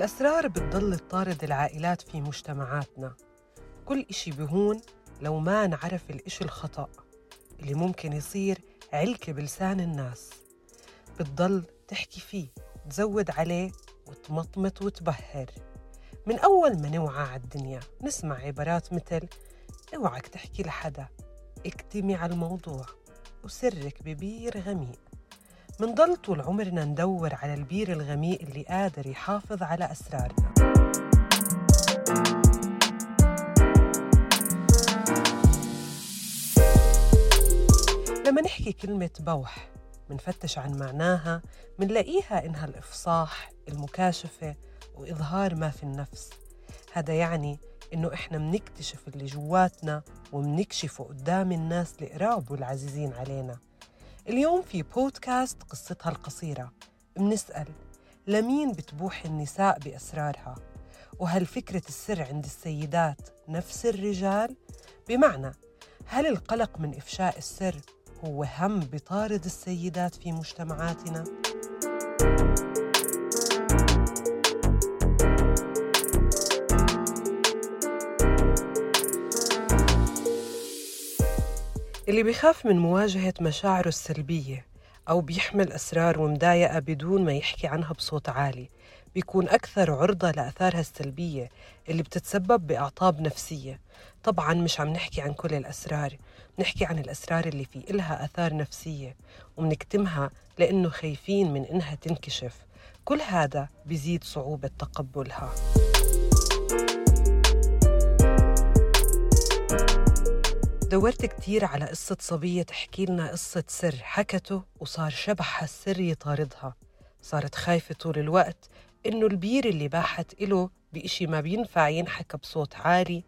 الأسرار بتضل تطارد العائلات في مجتمعاتنا. كل إشي بهون لو ما نعرف الإشي الخطأ اللي ممكن يصير علكة بلسان الناس. بتضل تحكي فيه تزود عليه وتمطمط وتبهر. من أول ما نوعى على الدنيا نسمع عبارات مثل أوعك تحكي لحدا اكتمي على الموضوع وسرك ببير غميق. منضل طول عمرنا ندور على البير الغميق اللي قادر يحافظ على أسرارنا. لما نحكي كلمة بوح منفتش عن معناها منلاقيها إنها الإفصاح المكاشفة وإظهار ما في النفس. هذا يعني إنه إحنا منكتشف اللي جواتنا ومنكشفه قدام الناس القراب والعزيزين علينا. اليوم في بودكاست قصتها القصيرة منسأل لمين بتبوح النساء بأسرارها وهل فكرة السر عند السيدات نفس الرجال؟ بمعنى هل القلق من إفشاء السر هو هم بطارد السيدات في مجتمعاتنا؟ اللي بيخاف من مواجهة مشاعره السلبية أو بيحمل أسرار ومضايقة بدون ما يحكي عنها بصوت عالي بيكون أكثر عرضة لأثارها السلبية اللي بتتسبب بأعطاب نفسية. طبعا مش عم نحكي عن كل الأسرار نحكي عن الأسرار اللي في إلها أثار نفسية ومنكتمها لأنه خايفين من إنها تنكشف. كل هذا بيزيد صعوبة تقبلها. دورت كتير على قصة صبية تحكي لنا قصة سر حكته وصار شبحها السر يطاردها. صارت خايفة طول الوقت إنه البير اللي باحت إله بإشي ما بينفع ينحكى بصوت عالي.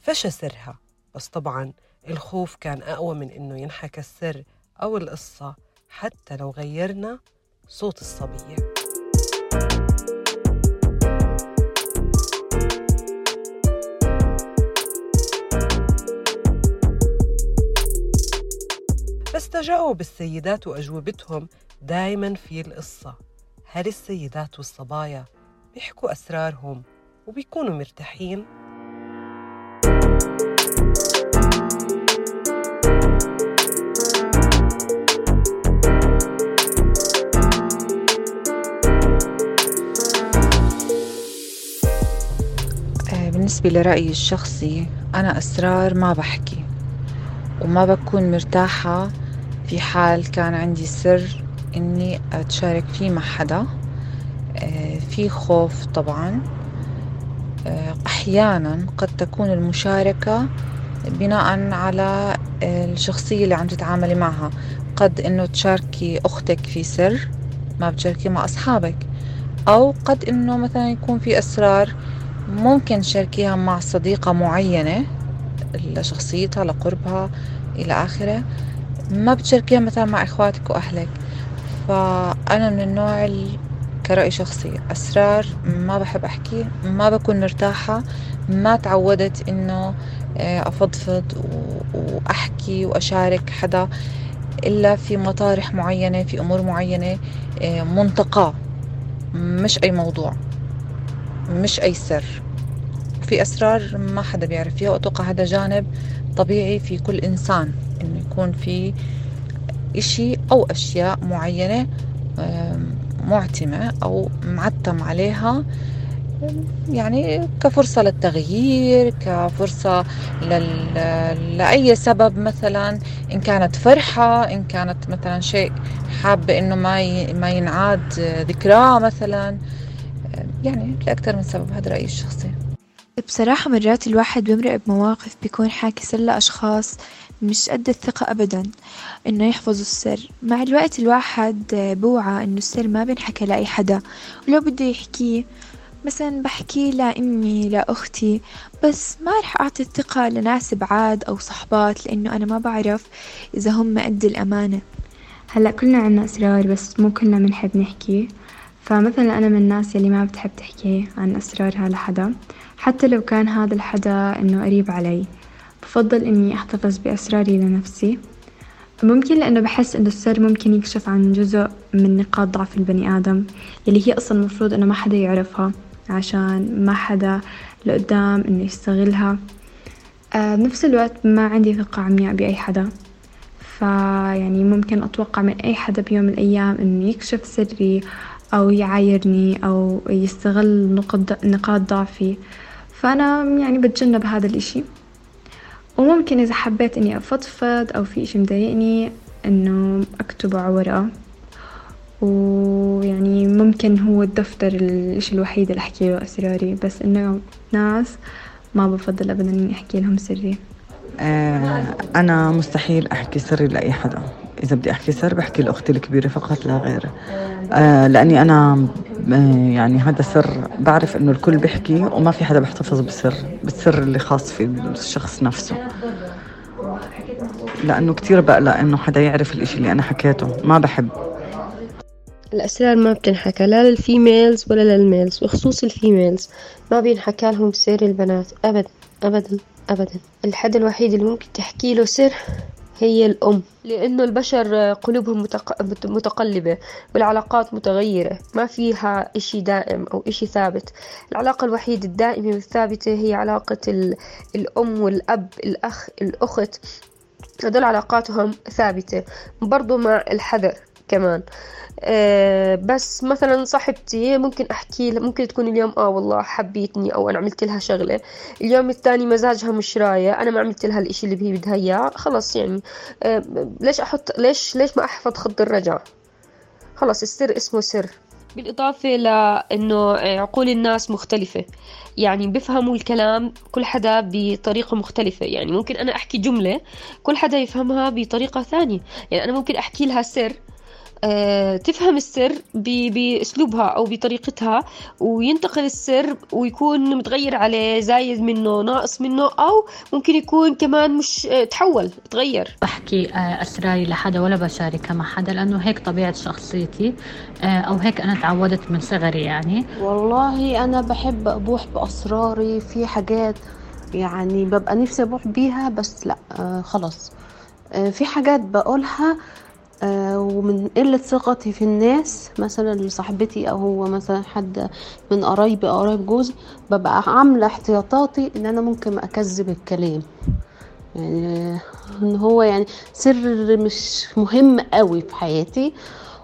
فشى سرها بس طبعا الخوف كان أقوى من إنه ينحكى السر أو القصة حتى لو غيرنا صوت الصبية. بس تجاوب السيدات وأجوبتهم دايما في القصة هل السيدات والصبايا بيحكوا أسرارهم وبيكونوا مرتاحين؟ بالنسبة لرأيي الشخصي أنا أسرار ما بحكي وما بكون مرتاحة في حال كان عندي سر إني أتشارك فيه مع حدا في خوف طبعا. أحيانا قد تكون المشاركة بناء على الشخصية اللي عم تتعاملي معها. قد إنه تشاركي أختك في سر ما بتشاركي مع أصحابك. أو قد إنه مثلا يكون في أسرار ممكن تشاركيها مع صديقة معينة لشخصيتها لقربها إلى آخره. ما بتشاركيها مثلا مع إخواتك وأهلك. فأنا من النوع اللي كرأي شخصي أسرار ما بحب أحكي ما بكون مرتاحة ما تعودت إنه أفضفض وأحكي وأشارك حدا إلا في مطارح معينة في أمور معينة منتقاه مش أي موضوع. مش أي سر. في أسرار ما حدا بيعرف. فيها وأتوقع هذا جانب طبيعي في كل إنسان إنه يكون في إشي أو أشياء معينة معتمة أو معتم عليها يعني كفرصة للتغيير كفرصة لل... لأي سبب مثلا إن كانت فرحة إن كانت مثلا شيء حابة إنه ما ي... ما ينعاد ذكراه مثلا يعني لأكثر من سبب هذا رأيي الشخصي. بصراحة مرات الواحد بيمرق بمواقف بيكون حاكي سر لأشخاص مش قد الثقة أبدا إنه يحفظوا السر. مع الوقت الواحد بوعى إنه السر ما بينحكى لأي حدا. ولو بده يحكيه مثلا بحكي لأمي لأختي بس ما رح أعطي الثقة لناس بعاد أو صحبات لأنه أنا ما بعرف إذا هم قد الأمانة. هلأ كلنا عنا أسرار بس مو كلنا بنحب نحكي. فمثلا أنا من الناس يلي ما بتحب تحكي عن أسرارها لحدا. حتى لو كان هذا الحدا إنه قريب علي بفضل إني أحتفظ بأسراري لنفسي. ممكن لأنه بحس إنه السر ممكن يكشف عن جزء من نقاط ضعف البني آدم اللي هي أصلا المفروض إنه ما حدا يعرفها عشان ما حدا لقدام إنه يستغلها. آه بنفس الوقت ما عندي ثقة عمياء بأي حدا. فيعني ممكن أتوقع من أي حدا بيوم من الأيام إنه يكشف سري أو يعايرني أو يستغل نقاط ضعفي. فأنا يعني بتجنب هذا الإشي. وممكن إذا حبيت إني أفضفض أو في إشي مضايقني إنه أكتبه على ورقة. ويعني ممكن هو الدفتر الإشي الوحيد اللي أحكي له أسراري بس إنه ناس ما بفضل أبدا إني أحكي لهم سري. آه أنا مستحيل أحكي سري لأي حدا. إذا بدي أحكي سر بحكي لأختي الكبيرة فقط لا غير آه لأني أنا آه يعني هذا سر بعرف إنه الكل بيحكي وما في حدا بيحتفظ بالسر بالسر اللي خاص في الشخص نفسه. لأنه كتير بقلق إنه حدا يعرف الإشي اللي أنا حكيته. ما بحب. الأسرار ما بتنحكى لا لل females ولا لل males وخصوص ال females. ما بينحكى لهم سر البنات أبدا أبدا أبدا. الحد الوحيد اللي ممكن تحكي له سر هي الأم. لأنه البشر قلوبهم متقلبة والعلاقات متغيرة. ما فيها إشي دائم أو إشي ثابت. العلاقة الوحيدة الدائمة والثابتة هي علاقة الأم والأب الأخ الأخت. هدول علاقاتهم ثابتة. برضو مع الحذر. كمان. أه بس مثلا صاحبتي ممكن أحكي ممكن تكون اليوم آه والله حبيتني أو أنا عملت لها شغلة. اليوم الثاني مزاجها مش رايه أنا ما عملت لها الإشي اللي هي بدها إياه خلص يعني. أه ليش أحط ليش ليش ما أحفظ خط الرجعة؟ خلص السر اسمه سر. بالإضافة لأنه عقول الناس مختلفة. يعني بفهموا الكلام كل حدا بطريقة مختلفة. يعني ممكن أنا أحكي جملة كل حدا يفهمها بطريقة ثانية. يعني أنا ممكن أحكي لها سر تفهم السر بأسلوبها أو بطريقتها وينتقل السر ويكون متغير عليه زايد منه ناقص منه أو ممكن يكون كمان مش آه، تحول تغير. بحكي آه، اسراري لحدا ولا بشاركها مع حدا لأنه هيك طبيعة شخصيتي. أو هيك أنا تعودت من صغري يعني. والله أنا بحب أبوح بأسراري في حاجات يعني ببقى نفسي أبوح بيها بس لأ خلاص. في حاجات بقولها آه، ومن قلة ثقتي في الناس مثلا لصاحبتي أو هو مثلا حد من قرايبي أو قرايب جوزي ببقى عاملة احتياطاتي إن أنا ممكن أكذب الكلام. يعني إن هو يعني سر مش مهم قوي في حياتي.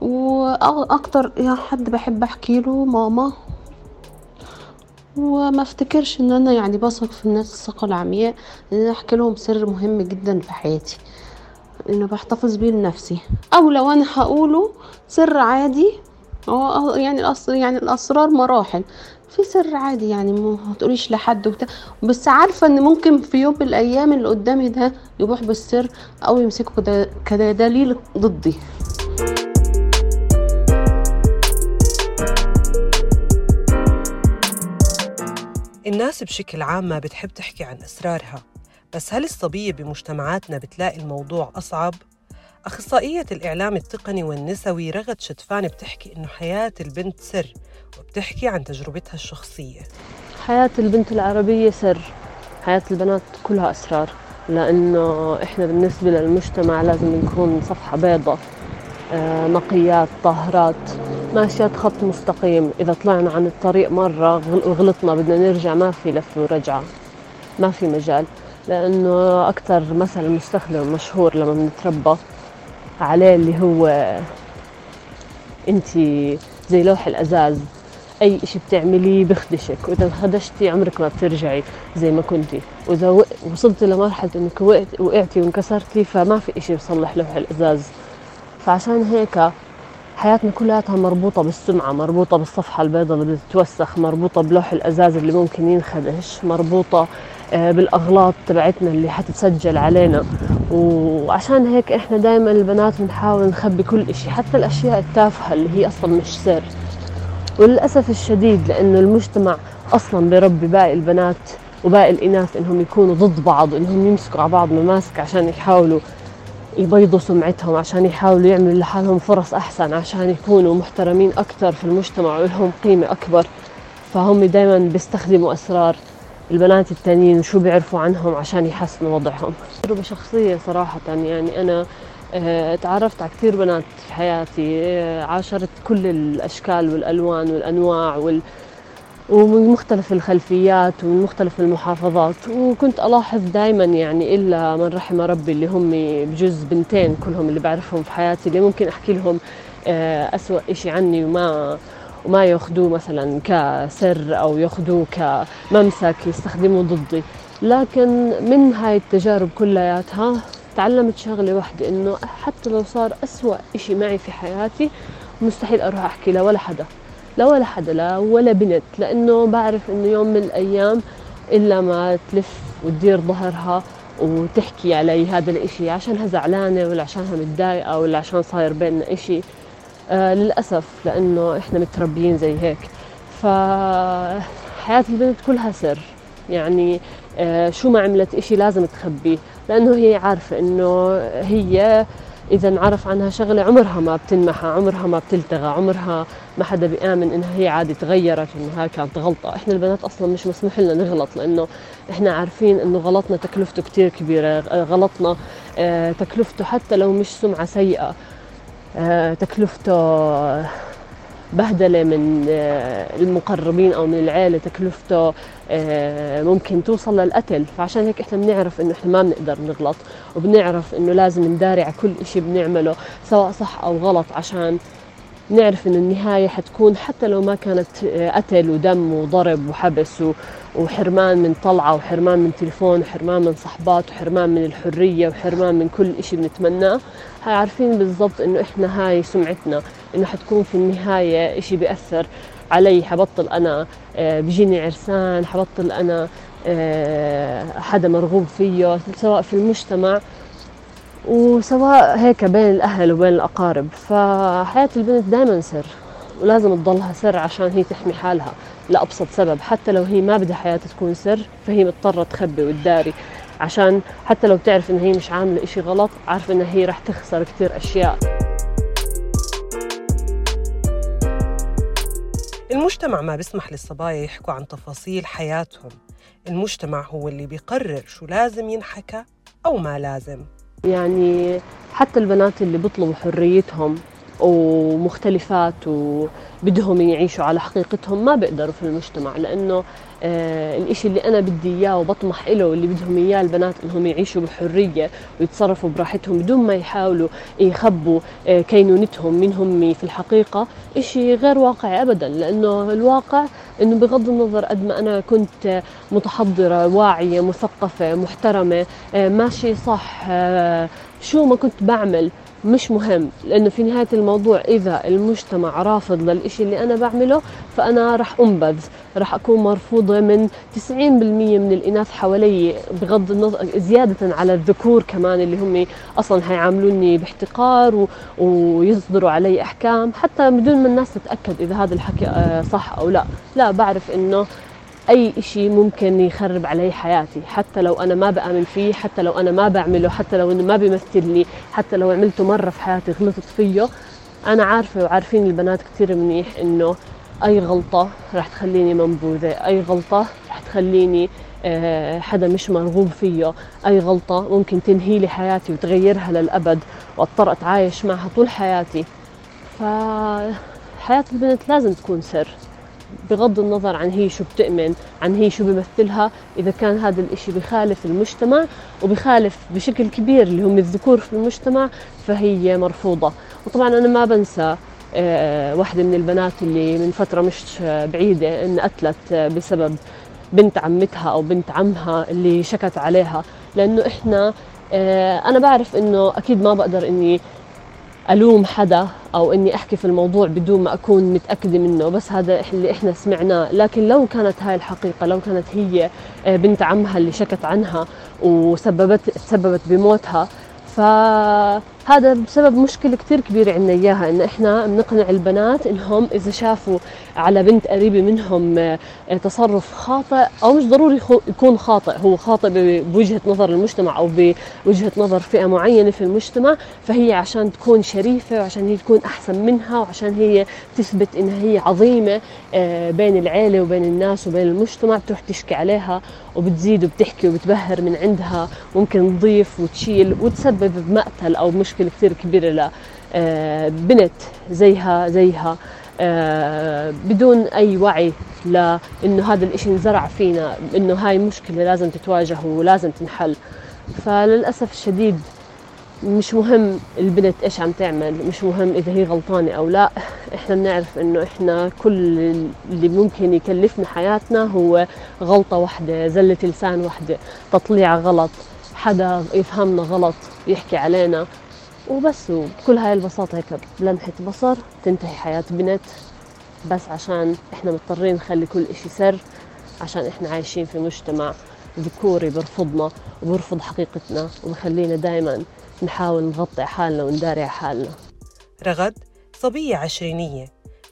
وأكتر حد بحب أحكي له ماما. وما أفتكرش إن أنا يعني بثق في الناس الثقة العمياء إن أنا أحكي لهم سر مهم جدا في حياتي. إنه بحتفظ بيه لنفسي. أو لو أنا هقوله سر عادي هو يعني الأسر يعني الأسرار مراحل. في سر عادي يعني ما تقوليش لحد وبتاع. بس عارفة إن ممكن في يوم من الأيام اللي قدامي ده يبوح بالسر أو يمسكه كدليل ضدي. الناس بشكل عام ما بتحب تحكي عن أسرارها. بس هل الصبية بمجتمعاتنا بتلاقي الموضوع أصعب؟ أخصائية الإعلام التقني والنسوي رغد شتفان بتحكي إنه حياة البنت سر وبتحكي عن تجربتها الشخصية. حياة البنت العربية سر حياة البنات كلها أسرار لأنه إحنا بالنسبة للمجتمع لازم نكون صفحة بيضة آه، نقيات طاهرات ماشيات خط مستقيم. إذا طلعنا عن الطريق مرة وغلطنا بدنا نرجع ما في لف ورجعة ما في مجال. لأنه أكثر مثل مستخدم مشهور لما بنتربى عليه اللي هو أنت زي لوح الأزاز. أي إشي بتعمليه بخدشك وإذا انخدشتي عمرك ما بترجعي زي ما كنتي. وإذا وصلتي لمرحلة إنك وقعتي وانكسرتي فما في إشي بصلح لوح الأزاز. فعشان هيك حياتنا كلها مربوطة بالسمعة مربوطة بالصفحة البيضاء اللي بتتوسخ مربوطة بلوح الأزاز اللي ممكن ينخدش مربوطة بالأغلاط تبعتنا اللي حتتسجل علينا. وعشان هيك إحنا دائما البنات بنحاول نخبي كل إشي حتى الأشياء التافهة اللي هي أصلا مش سر. وللأسف الشديد لأنه المجتمع أصلا بربي باقي البنات وباقي الإناث إنهم يكونوا ضد بعض إنهم يمسكوا على بعض مماسك عشان يحاولوا يبيضوا سمعتهم عشان يحاولوا يعملوا لحالهم فرص أحسن عشان يكونوا محترمين أكثر في المجتمع ولهم قيمة أكبر. فهم دائما بيستخدموا أسرار البنات التانيين وشو بيعرفوا عنهم عشان يحسنوا وضعهم. تجربة شخصية صراحة يعني أنا آه، تعرفت على كثير بنات في حياتي آه، عاشرت كل الأشكال والألوان والأنواع وال... ومن مختلف الخلفيات ومن مختلف المحافظات. وكنت ألاحظ دائما يعني إلا من رحم ربي اللي هم بجوز بنتين كلهم اللي بعرفهم في حياتي اللي ممكن أحكي لهم آه، أسوأ إشي عني وما وما ياخذوه مثلا كسر أو ياخذوه كممسك يستخدموه ضدي. لكن من هاي التجارب كلياتها تعلمت شغلة واحدة إنه حتى لو صار أسوأ إشي معي في حياتي مستحيل أروح أحكي لولا حدا. لا ولا حدا لا ولا بنت لأنه بعرف إنه يوم من الأيام إلا ما تلف وتدير ظهرها وتحكي علي هذا الإشي عشانها زعلانة ولا عشانها متضايقة ولا عشان صاير بيننا إشي. آه للأسف لأنه إحنا متربيين زي هيك. فحياة البنت كلها سر. يعني آه شو ما عملت إشي لازم تخبيه. لأنه هي عارفة إنه هي إذا انعرف عنها شغلة عمرها ما بتنمحى عمرها ما بتلتغى عمرها ما حدا بيآمن إنها هي عادي تغيرت إنها كانت غلطة. إحنا البنات أصلا مش مسموح لنا نغلط لأنه إحنا عارفين إنه غلطنا تكلفته كتير كبيرة غلطنا آه تكلفته حتى لو مش سمعة سيئة. تكلفته بهدلة من آه، المقربين أو من العيلة تكلفته آه، ممكن توصل للقتل. فعشان هيك إحنا بنعرف إنه إحنا ما بنقدر نغلط وبنعرف إنه لازم نداري على كل إشي بنعمله سواء صح أو غلط عشان نعرف إنه النهاية حتكون حتى لو ما كانت آه، قتل ودم وضرب وحبس وحرمان من طلعة وحرمان من تليفون وحرمان من صحبات وحرمان من الحرية وحرمان من كل إشي بنتمناه. عارفين بالضبط إنه إحنا هاي سمعتنا إنه حتكون في النهاية إشي بيأثر علي حبطل أنا آه، بيجيني عرسان حبطل أنا آه، حدا مرغوب فيه سواء في المجتمع وسواء هيك بين الأهل وبين الأقارب فحياة البنت دائما سر ولازم تضلها سر عشان هي تحمي حالها لأبسط سبب حتى لو هي ما بدها حياتها تكون سر فهي مضطرة تخبي وتداري عشان حتى لو تعرف إن هي مش عاملة إشي غلط عارفة إن هي رح تخسر كتير أشياء. المجتمع ما بيسمح للصبايا يحكوا عن تفاصيل حياتهم المجتمع هو اللي بيقرر شو لازم ينحكى أو ما لازم. يعني حتى البنات اللي بيطلبوا حريتهم ومختلفات وبدهم يعيشوا على حقيقتهم ما بيقدروا في المجتمع لأنه آه الإشي اللي أنا بدي إياه وبطمح إله واللي بدهم إياه البنات إنهم يعيشوا بحرية ويتصرفوا براحتهم بدون ما يحاولوا يخبوا آه كينونتهم من هم في الحقيقة. إشي غير واقعي أبدا لأنه الواقع إنه بغض النظر قد ما أنا كنت متحضرة واعية مثقفة محترمة آه ماشي صح آه شو ما كنت بعمل. مش مهم لأنه في نهاية الموضوع إذا المجتمع رافض للإشي اللي أنا بعمله فأنا رح أنبذ رح أكون مرفوضة من 90% من الإناث حوالي بغض النظر زيادة على الذكور كمان اللي هم أصلا حيعاملوني باحتقار و... ويصدروا علي أحكام حتى بدون ما الناس تتأكد إذا هذا الحكي آه، صح أو لا. لا بعرف إنه أي إشي ممكن يخرب علي حياتي حتى لو أنا ما بأمن فيه حتى لو أنا ما بعمله حتى لو إنه ما بيمثلني حتى لو عملته مرة في حياتي غلطت فيه أنا عارفة وعارفين البنات كثير منيح إنه أي غلطة راح تخليني منبوذة أي غلطة راح تخليني آه، حدا مش مرغوب فيه أي غلطة ممكن تنهي لي حياتي وتغيرها للأبد واضطر أتعايش معها طول حياتي. فحياة البنت لازم تكون سر. بغض النظر عن هي شو بتؤمن عن هي شو بمثلها إذا كان هذا الإشي بخالف المجتمع وبخالف بشكل كبير اللي هم الذكور في المجتمع فهي مرفوضة. وطبعا أنا ما بنسى آه، واحدة من البنات اللي من فترة مش بعيدة إن قتلت بسبب بنت عمتها أو بنت عمها اللي شكت عليها. لأنه إحنا آه، أنا بعرف إنه أكيد ما بقدر إني ألوم حدا أو إني أحكي في الموضوع بدون ما أكون متأكدة منه بس هذا اللي إحنا سمعناه. لكن لو كانت هاي الحقيقة لو كانت هي آه، بنت عمها اللي شكت عنها وسببت تسببت بموتها فهذا بسبب مشكلة كثير كبيرة عندنا إياها إن إحنا بنقنع البنات إنهم إذا شافوا على بنت قريبة منهم آه، تصرف خاطئ أو مش ضروري يكون خاطئ هو خاطئ بوجهة نظر المجتمع أو بوجهة نظر فئة معينة في المجتمع فهي عشان تكون شريفة وعشان هي تكون أحسن منها وعشان هي تثبت إنها هي عظيمة آه، بين العيلة وبين الناس وبين المجتمع بتروح تشكي عليها وبتزيد وبتحكي وبتبهر من عندها ممكن تضيف وتشيل وتسبب بمقتل أو مش مشكلة كثير كبيرة لبنت زيها زيها بدون أي وعي لأنه هذا الإشي انزرع فينا إنه هاي مشكلة لازم تتواجه ولازم تنحل. فللأسف الشديد مش مهم البنت إيش عم تعمل مش مهم إذا هي غلطانة أو لا إحنا بنعرف إنه إحنا كل اللي ممكن يكلفنا حياتنا هو غلطة واحدة زلة لسان واحدة تطليع غلط حدا يفهمنا غلط يحكي علينا. وبس وبكل هاي البساطة هيك بلمحه بصر تنتهي حياة بنت. بس عشان إحنا مضطرين نخلي كل إشي سر عشان إحنا عايشين في مجتمع ذكوري برفضنا وبرفض حقيقتنا وبخلينا دائما نحاول نغطي حالنا ونداري حالنا. رغد صبية عشرينية.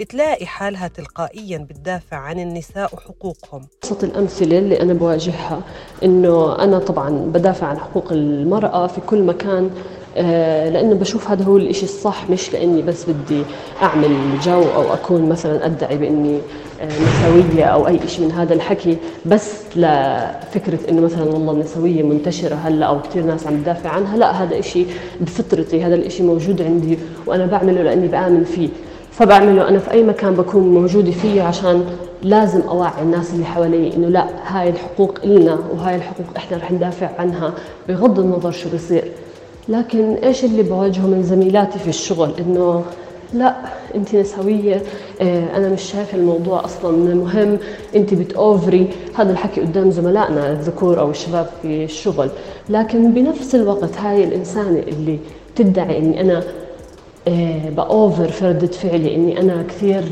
بتلاقي حالها تلقائيا بتدافع عن النساء وحقوقهم. أبسط الأمثلة اللي أنا بواجهها إنه أنا طبعا بدافع عن حقوق المرأة في كل مكان. لأنه بشوف هذا هو الإشي الصح مش لأني بس بدي أعمل جو أو أكون مثلا أدعي بإني آه، نسوية أو أي شيء من هذا الحكي بس لفكره إنه مثلا والله النسوية منتشرة هلأ أو كثير ناس عم تدافع عنها لا هذا إشي بفطرتي هذا الإشي موجود عندي وأنا بعمله لأني بآمن فيه. فبعمله أنا في أي مكان بكون موجودة فيه عشان لازم أوعي الناس اللي حوالي إنه لا هاي الحقوق إلنا وهاي الحقوق إحنا رح ندافع عنها بغض النظر شو بصير. لكن إيش اللي بواجهه من زميلاتي في الشغل؟ إنه لا أنت نسوية آه، أنا مش شايفة الموضوع أصلا مهم. أنت بتوفري هذا الحكي قدام زملائنا الذكور أو الشباب في الشغل. لكن بنفس الوقت هاي الإنسانة اللي تدعي إني أنا آه، باوفر في ردة فعلي إني أنا كثير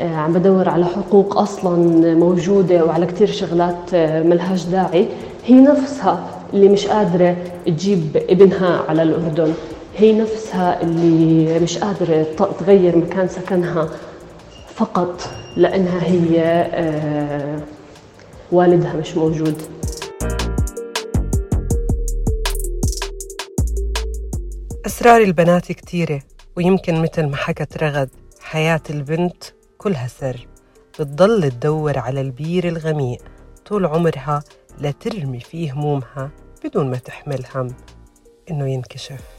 آه، عم بدور على حقوق أصلا موجودة وعلى كثير شغلات ملهاش داعي هي نفسها اللي مش قادرة تجيب ابنها على الأردن. هي نفسها اللي مش قادرة تغير مكان سكنها فقط لأنها هي آه، والدها مش موجود. أسرار البنات كتيرة ويمكن مثل ما حكت رغد حياة البنت كلها سر. بتضل تدور على البير الغميق طول عمرها لترمي فيه همومها بدون ما تحمل هم إنه ينكشف.